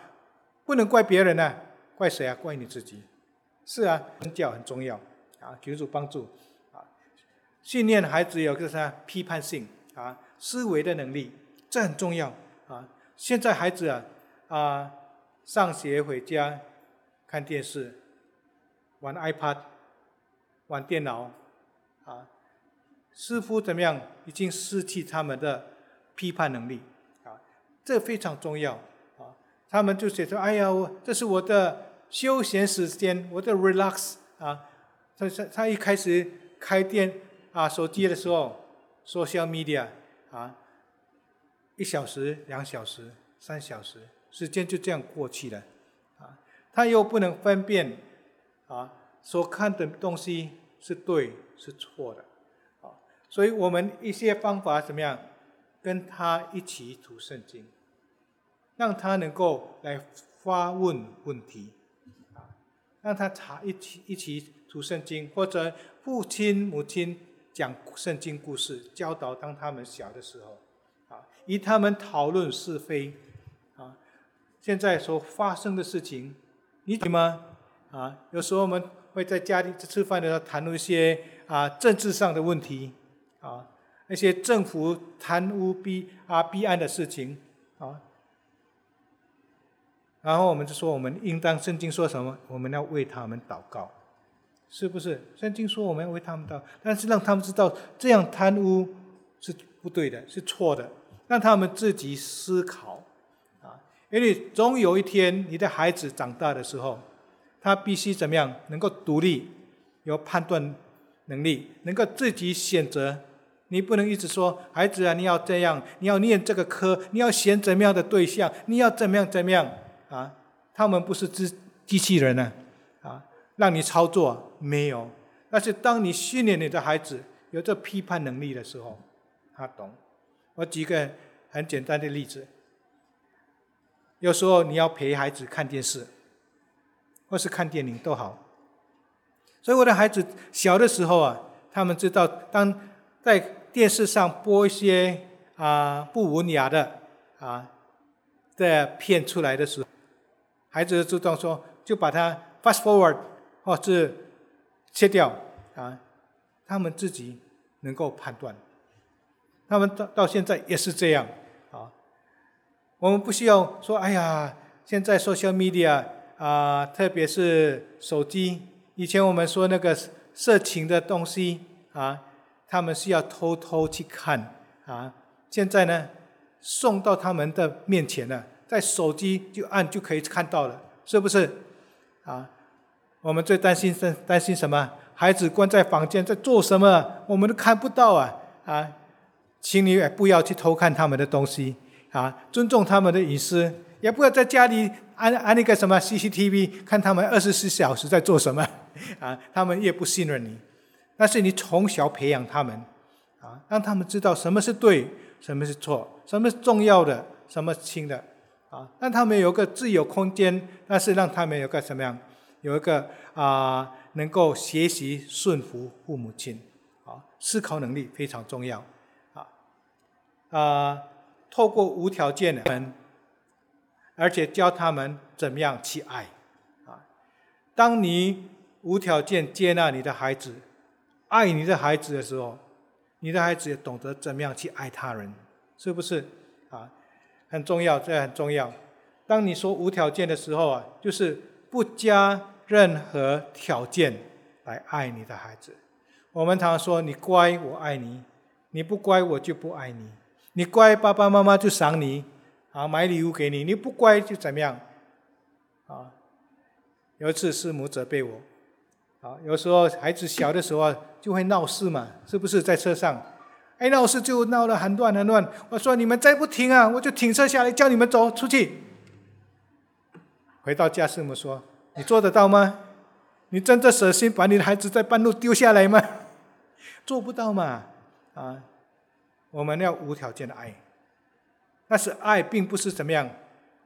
不能怪别人呐，怪谁啊？怪你自己。是啊，教很重要啊，求主帮助啊，训练孩子有个啥批判性啊，思维的能力，这很重要啊。现在孩子啊啊，上学回家看电视，玩 iPad，玩电脑，似乎怎么样？已经失去他们的批判能力啊，这非常重要啊。他们就写说：“哎呀，我这是我的休闲时间，我的 relax 啊。”他他他一开始开店啊手机的时候，social media 啊，一小时、两小时、三小时，时间就这样过去了啊。他又不能分辨啊，所看的东西是对是错的。所以我们一些方法怎么样，跟他一起读圣经。让他能够来发问问题，啊，让他查一起一起读圣经，或者父亲母亲讲圣经故事，教导当他们小的时候，啊，与他们讨论是非，啊，现在所发生的事情，你懂吗？啊，有时候我们会在家里吃饭的时候谈论一些啊政治上的问题，啊，那些政府贪污弊啊弊案的事情，啊。然后我们就说，我们应当圣经说什么？我们要为他们祷告，是不是？圣经说我们要为他们祷，但是让他们知道这样贪污是不对的，是错的，让他们自己思考啊！因为总有一天你的孩子长大的时候，他必须怎么样？能够独立，有判断能力，能够自己选择。你不能一直说孩子啊，你要这样，你要念这个科，你要选怎么样的对象，你要怎么样怎么样。啊，他们不是机机器人呢，啊，让你操作没有。但是当你训练你的孩子有这批判能力的时候，他懂。我举个很简单的例子，有时候你要陪孩子看电视，或是看电影都好。所以我的孩子小的时候啊，他们知道当在电视上播一些啊不文雅的啊的片出来的时候。孩子自动说，就把它 fast forward，或是切掉啊。他们自己能够判断，他们到到现在也是这样啊。我们不需要说，哎呀，现在 social media 啊，特别是手机，以前我们说那个色情的东西啊，他们是要偷偷去看啊。现在呢，送到他们的面前了。在手机就按就可以看到了，是不是？啊，我们最担心是担心什么？孩子关在房间在做什么？我们都看不到啊！啊，请你也不要去偷看他们的东西啊，尊重他们的隐私，也不要在家里安安那个什么 CCTV 看他们二十四小时在做什么啊，他们越不信任你。但是你从小培养他们啊，让他们知道什么是对，什么是错，什么是重要的，什么轻的。啊，让他们有个自由空间，那是让他们有个什么样？有一个啊，能够学习顺服父母亲，啊，思考能力非常重要，啊，啊，透过无条件的，而且教他们怎么样去爱，啊，当你无条件接纳你的孩子，爱你的孩子的时候，你的孩子也懂得怎么样去爱他人，是不是？啊？很重要，这很重要。当你说无条件的时候啊，就是不加任何条件来爱你的孩子。我们常说你乖，我爱你；你不乖，我就不爱你；你乖，爸爸妈妈就赏你，啊，买礼物给你；你不乖就怎么样？啊，有一次师母责备我，啊，有时候孩子小的时候就会闹事嘛，是不是在车上？哎，闹事就闹得很乱很乱。我说你们再不停啊，我就停车下来叫你们走出去。回到家，师母说：“你做得到吗？你真的舍心把你的孩子在半路丢下来吗？做不到嘛？啊，我们要无条件的爱。但是爱并不是怎么样，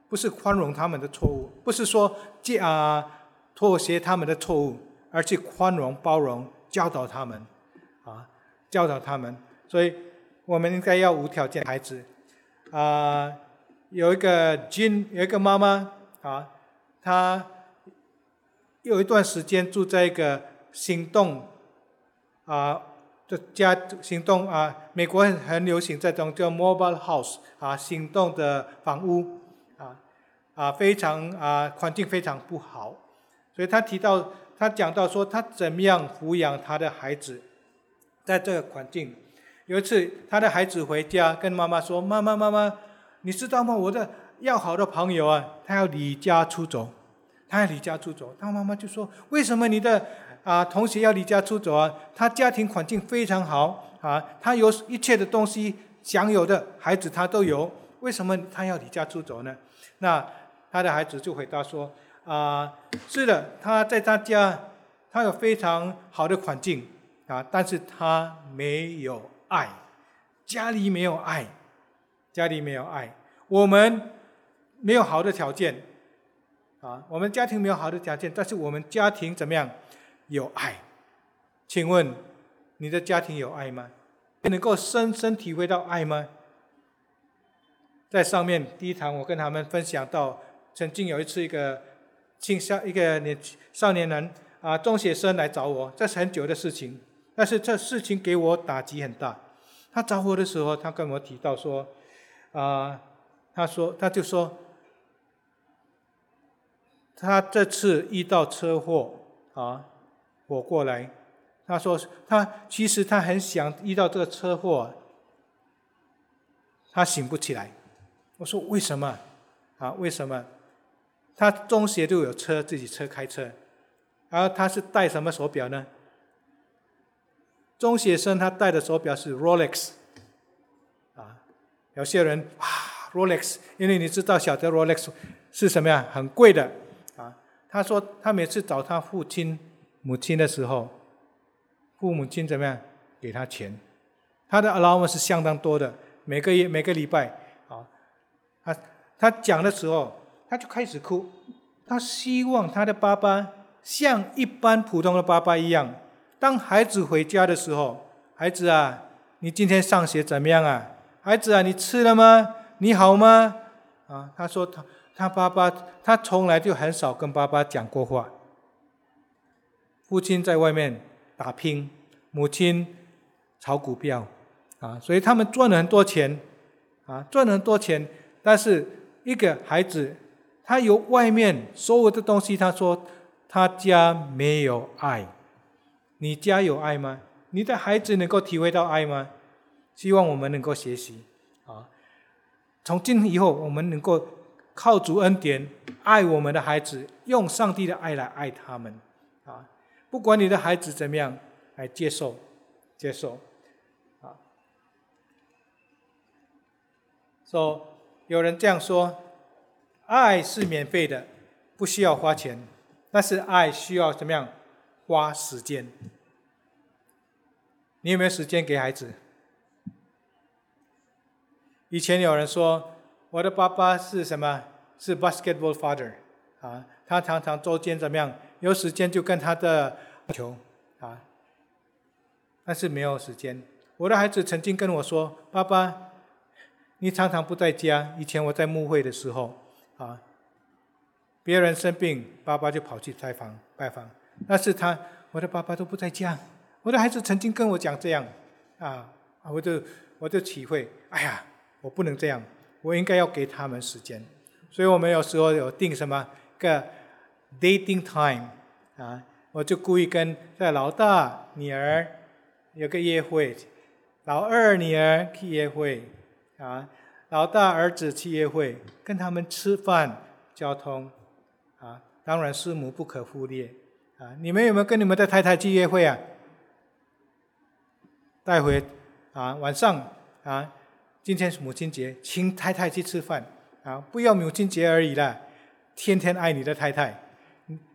不是宽容他们的错误，不是说借啊妥协他们的错误，而去宽容包容教导他们，啊，教导他们。所以我们应该要无条件孩子。啊，有一个金，有一个妈妈啊。”她有一段时间住在一个行动啊的家，行动啊，美国很很流行这种叫 mobile house 啊，行动的房屋啊啊，非常啊环境非常不好，所以他提到他讲到说他怎么样抚养他的孩子，在这个环境，有一次他的孩子回家跟妈妈说：“妈妈妈妈，你知道吗？我的。”要好的朋友啊，他要离家出走，他要离家出走。他妈妈就说：“为什么你的啊同学要离家出走啊？他家庭环境非常好啊，他有一切的东西享有的孩子他都有，为什么他要离家出走呢？”那他的孩子就回答说：“啊，是的，他在他家，他有非常好的环境啊，但是他没有爱，家里没有爱，家里没有爱，我们。”没有好的条件，啊，我们家庭没有好的条件，但是我们家庭怎么样？有爱，请问你的家庭有爱吗？能够深深体会到爱吗？在上面第一堂，我跟他们分享到，曾经有一次一个青少一个年少年人啊，中学生来找我，这是很久的事情，但是这事情给我打击很大。他找我的时候，他跟我提到说，啊，他说他就说。他这次遇到车祸啊，我过来。他说他其实他很想遇到这个车祸，他醒不起来。我说为什么？啊，为什么？他中学就有车，自己车开车，然后他是戴什么手表呢？中学生他戴的手表是 Rolex，啊，有些人啊 Rolex，因为你知道晓得 Rolex 是什么呀？很贵的。啊他说，他每次找他父亲、母亲的时候，父母亲怎么样给他钱？他的 allowance 是相当多的，每个月、每个礼拜，啊，他他讲的时候，他就开始哭。他希望他的爸爸像一般普通的爸爸一样，当孩子回家的时候，孩子啊，你今天上学怎么样啊？孩子啊，你吃了吗？你好吗？啊，他说他。他爸爸，他从来就很少跟爸爸讲过话。父亲在外面打拼，母亲炒股票，啊，所以他们赚了很多钱，啊，赚了很多钱。但是一个孩子，他有外面所有的东西，他说他家没有爱。你家有爱吗？你的孩子能够体会到爱吗？希望我们能够学习，啊，从今以后我们能够。靠主恩典爱我们的孩子，用上帝的爱来爱他们，啊！不管你的孩子怎么样，来接受，接受，啊！说有人这样说，爱是免费的，不需要花钱，但是爱需要怎么样？花时间。你有没有时间给孩子？以前有人说。我的爸爸是什么？是 basketball father，啊，他常常周间怎么样？有时间就跟他的球，啊，但是没有时间。我的孩子曾经跟我说：“爸爸，你常常不在家。以前我在牧会的时候，啊，别人生病，爸爸就跑去拜访拜访。但是他，我的爸爸都不在家。我的孩子曾经跟我讲这样，啊，我就我就体会，哎呀，我不能这样。”我应该要给他们时间，所以我们有时候有定什么个 dating time 啊，我就故意跟在老大女儿有个约会，老二女儿去约会，啊，老大儿子去约会，跟他们吃饭、交通，啊，当然师母不可忽略，啊，你们有没有跟你们的太太去约会啊？带回，啊，晚上，啊，今天是母亲节，请太太去吃饭，啊，不要母亲节而已啦，天天爱你的太太，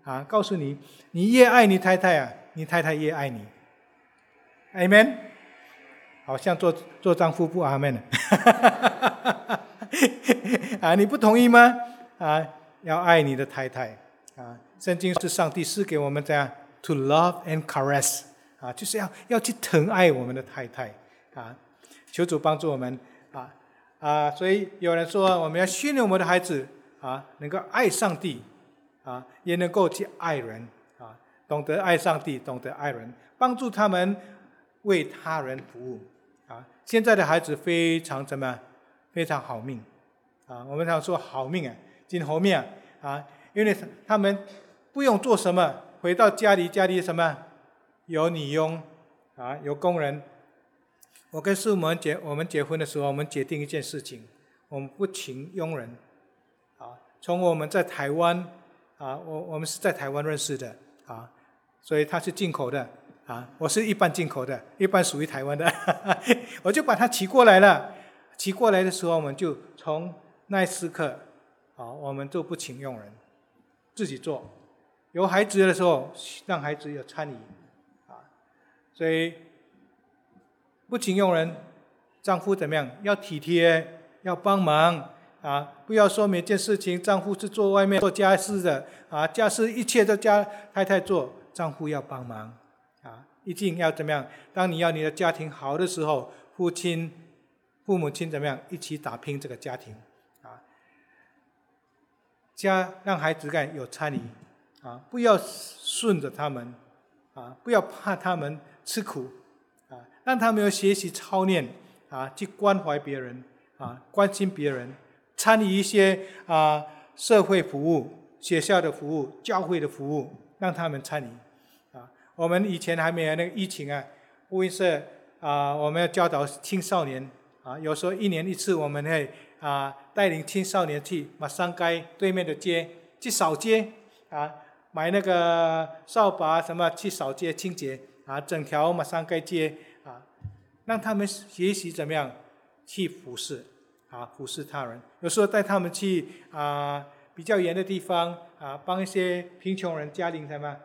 啊，告诉你，你越爱你太太啊，你太太越爱你，Amen。好像做做丈夫不阿门 啊！你不同意吗？啊，要爱你的太太啊！圣经是上帝赐给我们这样 to love and caress 啊，就是要要去疼爱我们的太太啊！求主帮助我们啊啊！所以有人说，我们要训练我们的孩子啊，能够爱上帝啊，也能够去爱人啊，懂得爱上帝，懂得爱人，帮助他们为他人服务。现在的孩子非常怎么？非常好命，啊，我们常说好命啊，今后面啊，因为他们不用做什么，回到家里，家里什么有女佣，啊，有工人。我跟师母结我们结婚的时候，我们决定一件事情，我们不请佣人，啊，从我们在台湾，啊，我我们是在台湾认识的，啊，所以他是进口的。啊，我是一般进口的，一般属于台湾的，我就把它骑过来了。骑过来的时候，我们就从那时刻，啊，我们就不请佣人，自己做。有孩子的时候，让孩子有参与，啊，所以不请佣人，丈夫怎么样？要体贴，要帮忙，啊，不要说每件事情丈夫是做外面做家事的，啊，家事一切都家太太做，丈夫要帮忙。一定要怎么样？当你要你的家庭好的时候，父亲、父母亲怎么样？一起打拼这个家庭，啊，家让孩子干有参与，啊，不要顺着他们，啊，不要怕他们吃苦，啊，让他们有学习操练，啊，去关怀别人，啊，关心别人，参与一些啊社会服务、学校的服务、教会的服务，让他们参与。我们以前还没有那个疫情啊，福音社啊，我们要教导青少年啊，有时候一年一次，我们会啊带领青少年去马上街对面的街去扫街啊，买那个扫把什么去扫街清洁啊，整条马上街街啊，让他们学习怎么样去服侍啊，服侍他人。有时候带他们去啊比较远的地方啊，帮一些贫穷人家庭什么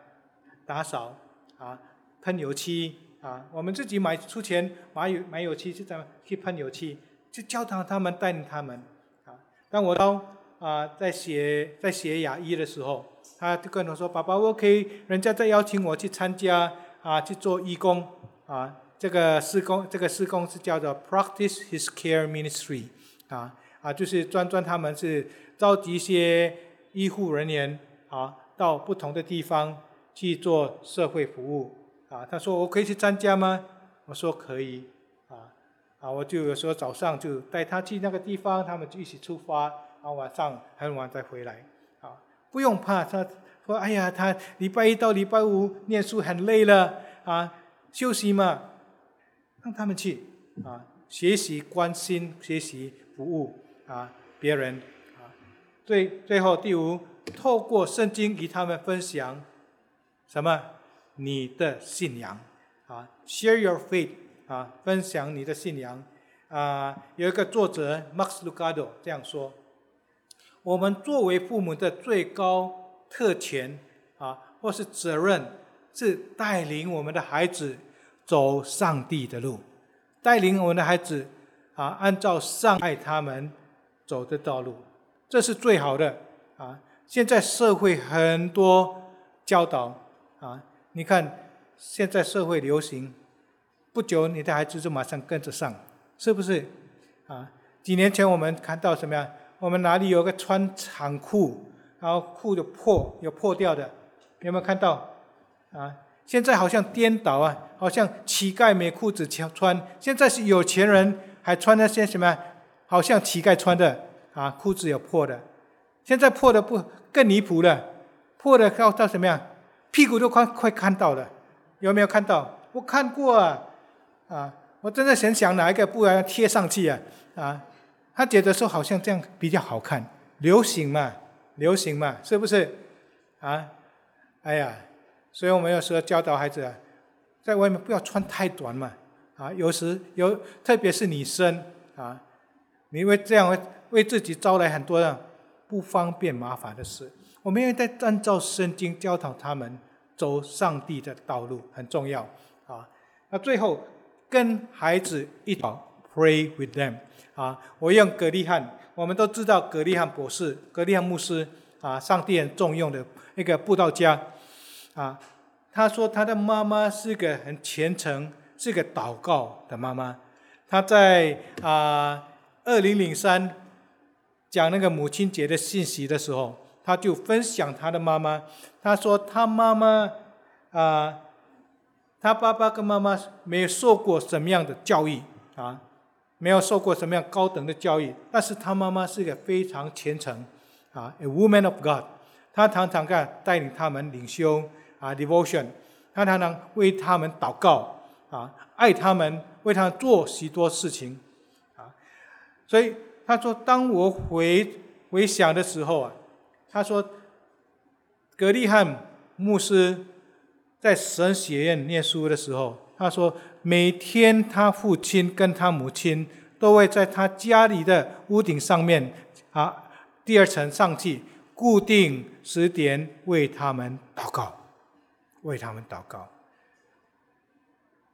打扫。啊，喷油漆啊，我们自己买出钱买油买油漆，就怎么去喷油漆？去教导他们，带领他们啊。当我到啊在学在学牙医的时候，他就跟我说：“爸爸，我可以，人家在邀请我去参加啊，去做义工啊。这个施工，这个施工是叫做 Practice His Care Ministry 啊啊，就是专专他们是召集一些医护人员啊，到不同的地方。”去做社会服务啊！他说：“我可以去参加吗？”我说：“可以。”啊啊！我就有时候早上就带他去那个地方，他们就一起出发，然后晚上很晚再回来。啊，不用怕。他说：“哎呀，他礼拜一到礼拜五念书很累了啊，休息嘛，让他们去啊，学习关心，学习服务啊，别人啊。最最后第五，透过圣经与他们分享。”什么？你的信仰啊，share your faith 啊，分享你的信仰啊。有一个作者 Max Lucado 这样说：我们作为父母的最高特权啊，或是责任，是带领我们的孩子走上帝的路，带领我们的孩子啊，按照上爱他们走的道路，这是最好的啊。现在社会很多教导。啊，你看，现在社会流行，不久你的孩子就马上跟着上，是不是？啊，几年前我们看到什么呀？我们哪里有个穿长裤，然后裤就破，有破掉的，有没有看到？啊，现在好像颠倒啊，好像乞丐没裤子穿，现在是有钱人还穿那些什么？好像乞丐穿的啊，裤子有破的。现在破的不更离谱了，破的到到什么样？屁股都快快看到了，有没有看到？我看过啊，啊！我真的想想哪一个布要贴上去啊啊！他觉得说好像这样比较好看，流行嘛，流行嘛，是不是？啊，哎呀，所以我们有时候教导孩子啊，在外面不要穿太短嘛，啊，有时有，特别是女生啊，你会这样为为自己招来很多的不方便麻烦的事。我们要在按照圣经教导他们走上帝的道路，很重要啊。那最后。跟孩子一起 pray with them 啊！我用格利汉，我们都知道格利汉博士、格利汉牧师啊，上帝很重用的一个布道家啊。他说他的妈妈是个很虔诚、是个祷告的妈妈。他在啊二零零三讲那个母亲节的信息的时候，他就分享他的妈妈。他说他妈妈啊。他爸爸跟妈妈没有受过什么样的教育啊，没有受过什么样高等的教育，但是他妈妈是一个非常虔诚啊，a woman of God。他常常干带领他们领修啊，devotion。他常常为他们祷告啊，爱他们，为他们做许多事情啊。所以他说，当我回回想的时候啊，他说，格利汉牧师。在神学院念书的时候，他说每天他父亲跟他母亲都会在他家里的屋顶上面啊，第二层上去，固定时点为他们祷告，为他们祷告。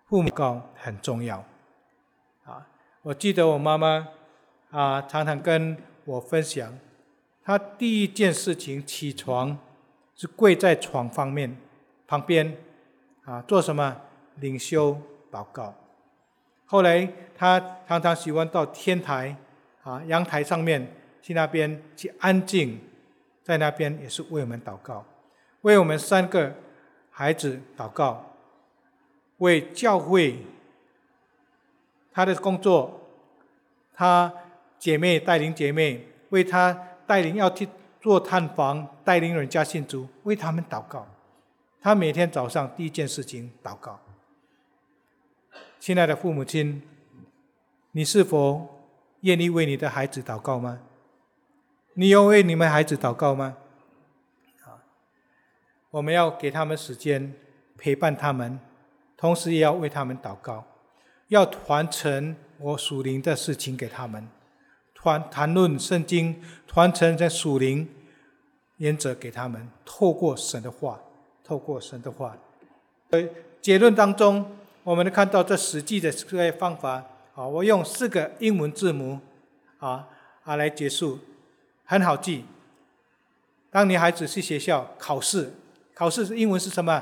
父母告很重要啊！我记得我妈妈啊，常常跟我分享，他第一件事情起床是跪在床方面。旁边，啊，做什么？领修祷告。后来他常常喜欢到天台，啊，阳台上面去那边去安静，在那边也是为我们祷告，为我们三个孩子祷告，为教会他的工作，他姐妹带领姐妹，为他带领要去做探访，带领人家信主，为他们祷告。他每天早上第一件事情祷告。亲爱的父母亲，你是否愿意为你的孩子祷告吗？你有为你们孩子祷告吗？啊，我们要给他们时间陪伴他们，同时也要为他们祷告，要传承我属灵的事情给他们，谈谈论圣经，传承在属灵原则给他们，透过神的话。透过神的话，呃，结论当中，我们能看到这实际的这些方法啊，我用四个英文字母啊啊来结束，很好记。当你孩子去学校考试，考试是英文是什么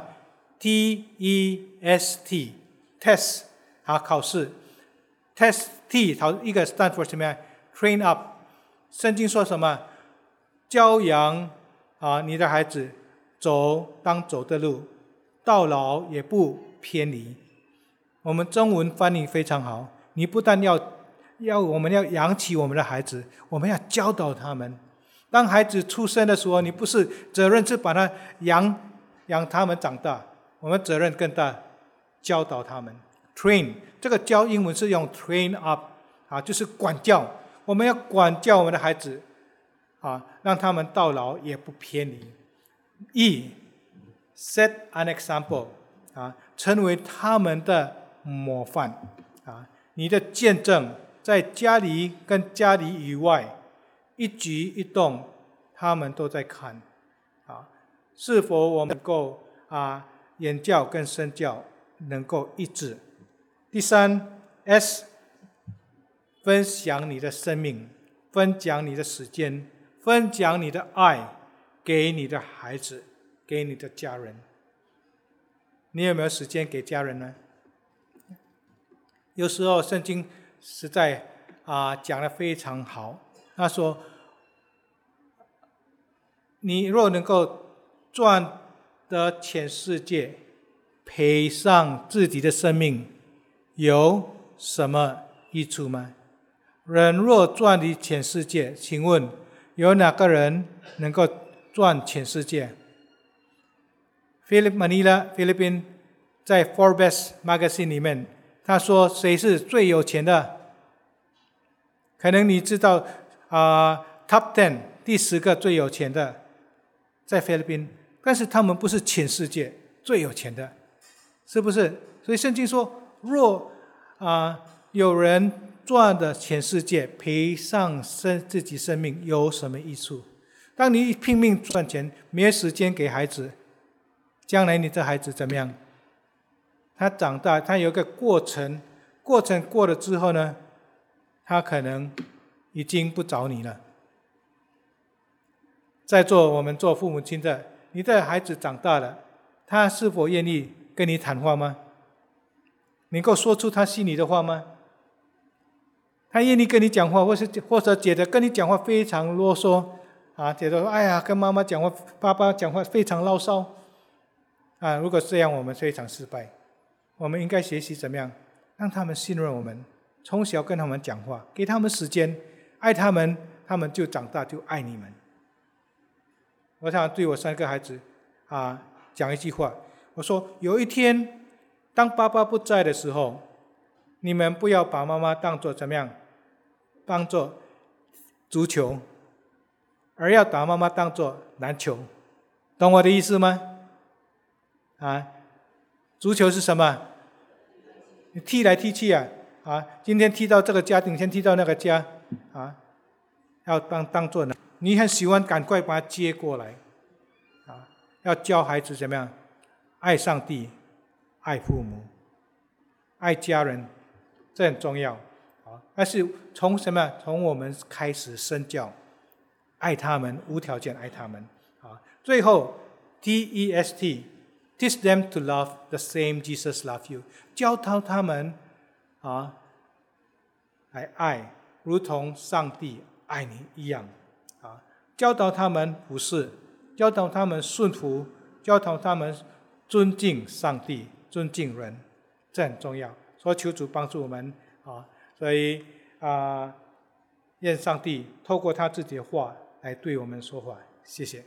？T E S T，test 啊，考试，test T 考一个 stand for 什么呀？Train up。圣经说什么？教养啊，你的孩子。走当走的路，到老也不偏离。我们中文翻译非常好。你不但要要我们要养起我们的孩子，我们要教导他们。当孩子出生的时候，你不是责任是把他养养他们长大，我们责任更大，教导他们。Train 这个教英文是用 train up 啊，就是管教。我们要管教我们的孩子啊，让他们到老也不偏离。E set an example 啊，成为他们的模范啊！你的见证在家里跟家里以外，一举一动，他们都在看啊。是否我们能够啊，言教跟身教能够一致？第三，S 分享你的生命，分享你的时间，分享你的爱。给你的孩子，给你的家人，你有没有时间给家人呢？有时候圣经实在啊讲的非常好，他说：“你若能够赚得全世界，赔上自己的生命，有什么益处吗？人若赚的全世界，请问有哪个人能够？”赚全世界。Philip Manila Philippine 在 Forbes Magazine 里面他说谁是最有钱的？可能你知道啊，Top Ten 第十个最有钱的在菲律宾，但是他们不是全世界最有钱的，是不是？所以圣经说，若啊有人赚的全世界，赔上生自己生命，有什么益处？当你拼命赚钱，没时间给孩子，将来你这孩子怎么样？他长大，他有个过程，过程过了之后呢，他可能已经不找你了。在座我们做父母亲的，你的孩子长大了，他是否愿意跟你谈话吗？能够说出他心里的话吗？他愿意跟你讲话，或是或者觉得跟你讲话非常啰嗦？啊，觉得哎呀，跟妈妈讲话、爸爸讲话非常唠骚，啊，如果这样，我们非常失败。我们应该学习怎么样，让他们信任我们，从小跟他们讲话，给他们时间，爱他们，他们就长大就爱你们。我想对我三个孩子，啊，讲一句话，我说有一天，当爸爸不在的时候，你们不要把妈妈当做怎么样，当做足球。而要把妈妈当做篮球，懂我的意思吗？啊，足球是什么？你踢来踢去啊，啊，今天踢到这个家，明天踢到那个家，啊，要当当做呢？你很喜欢，赶快把它接过来，啊，要教孩子怎么样？爱上帝，爱父母，爱家人，这很重要，啊，那是从什么？从我们开始身教。爱他们，无条件爱他们。啊，最后，T E S T，teach them to love the same Jesus love you，教导他们啊，来爱，如同上帝爱你一样。啊，教导他们不是，教导他们顺服，教导他们尊敬上帝，尊敬人，这很重要。所以求主帮助我们啊，所以啊，愿上帝透过他自己的话。来对我们说话，谢谢。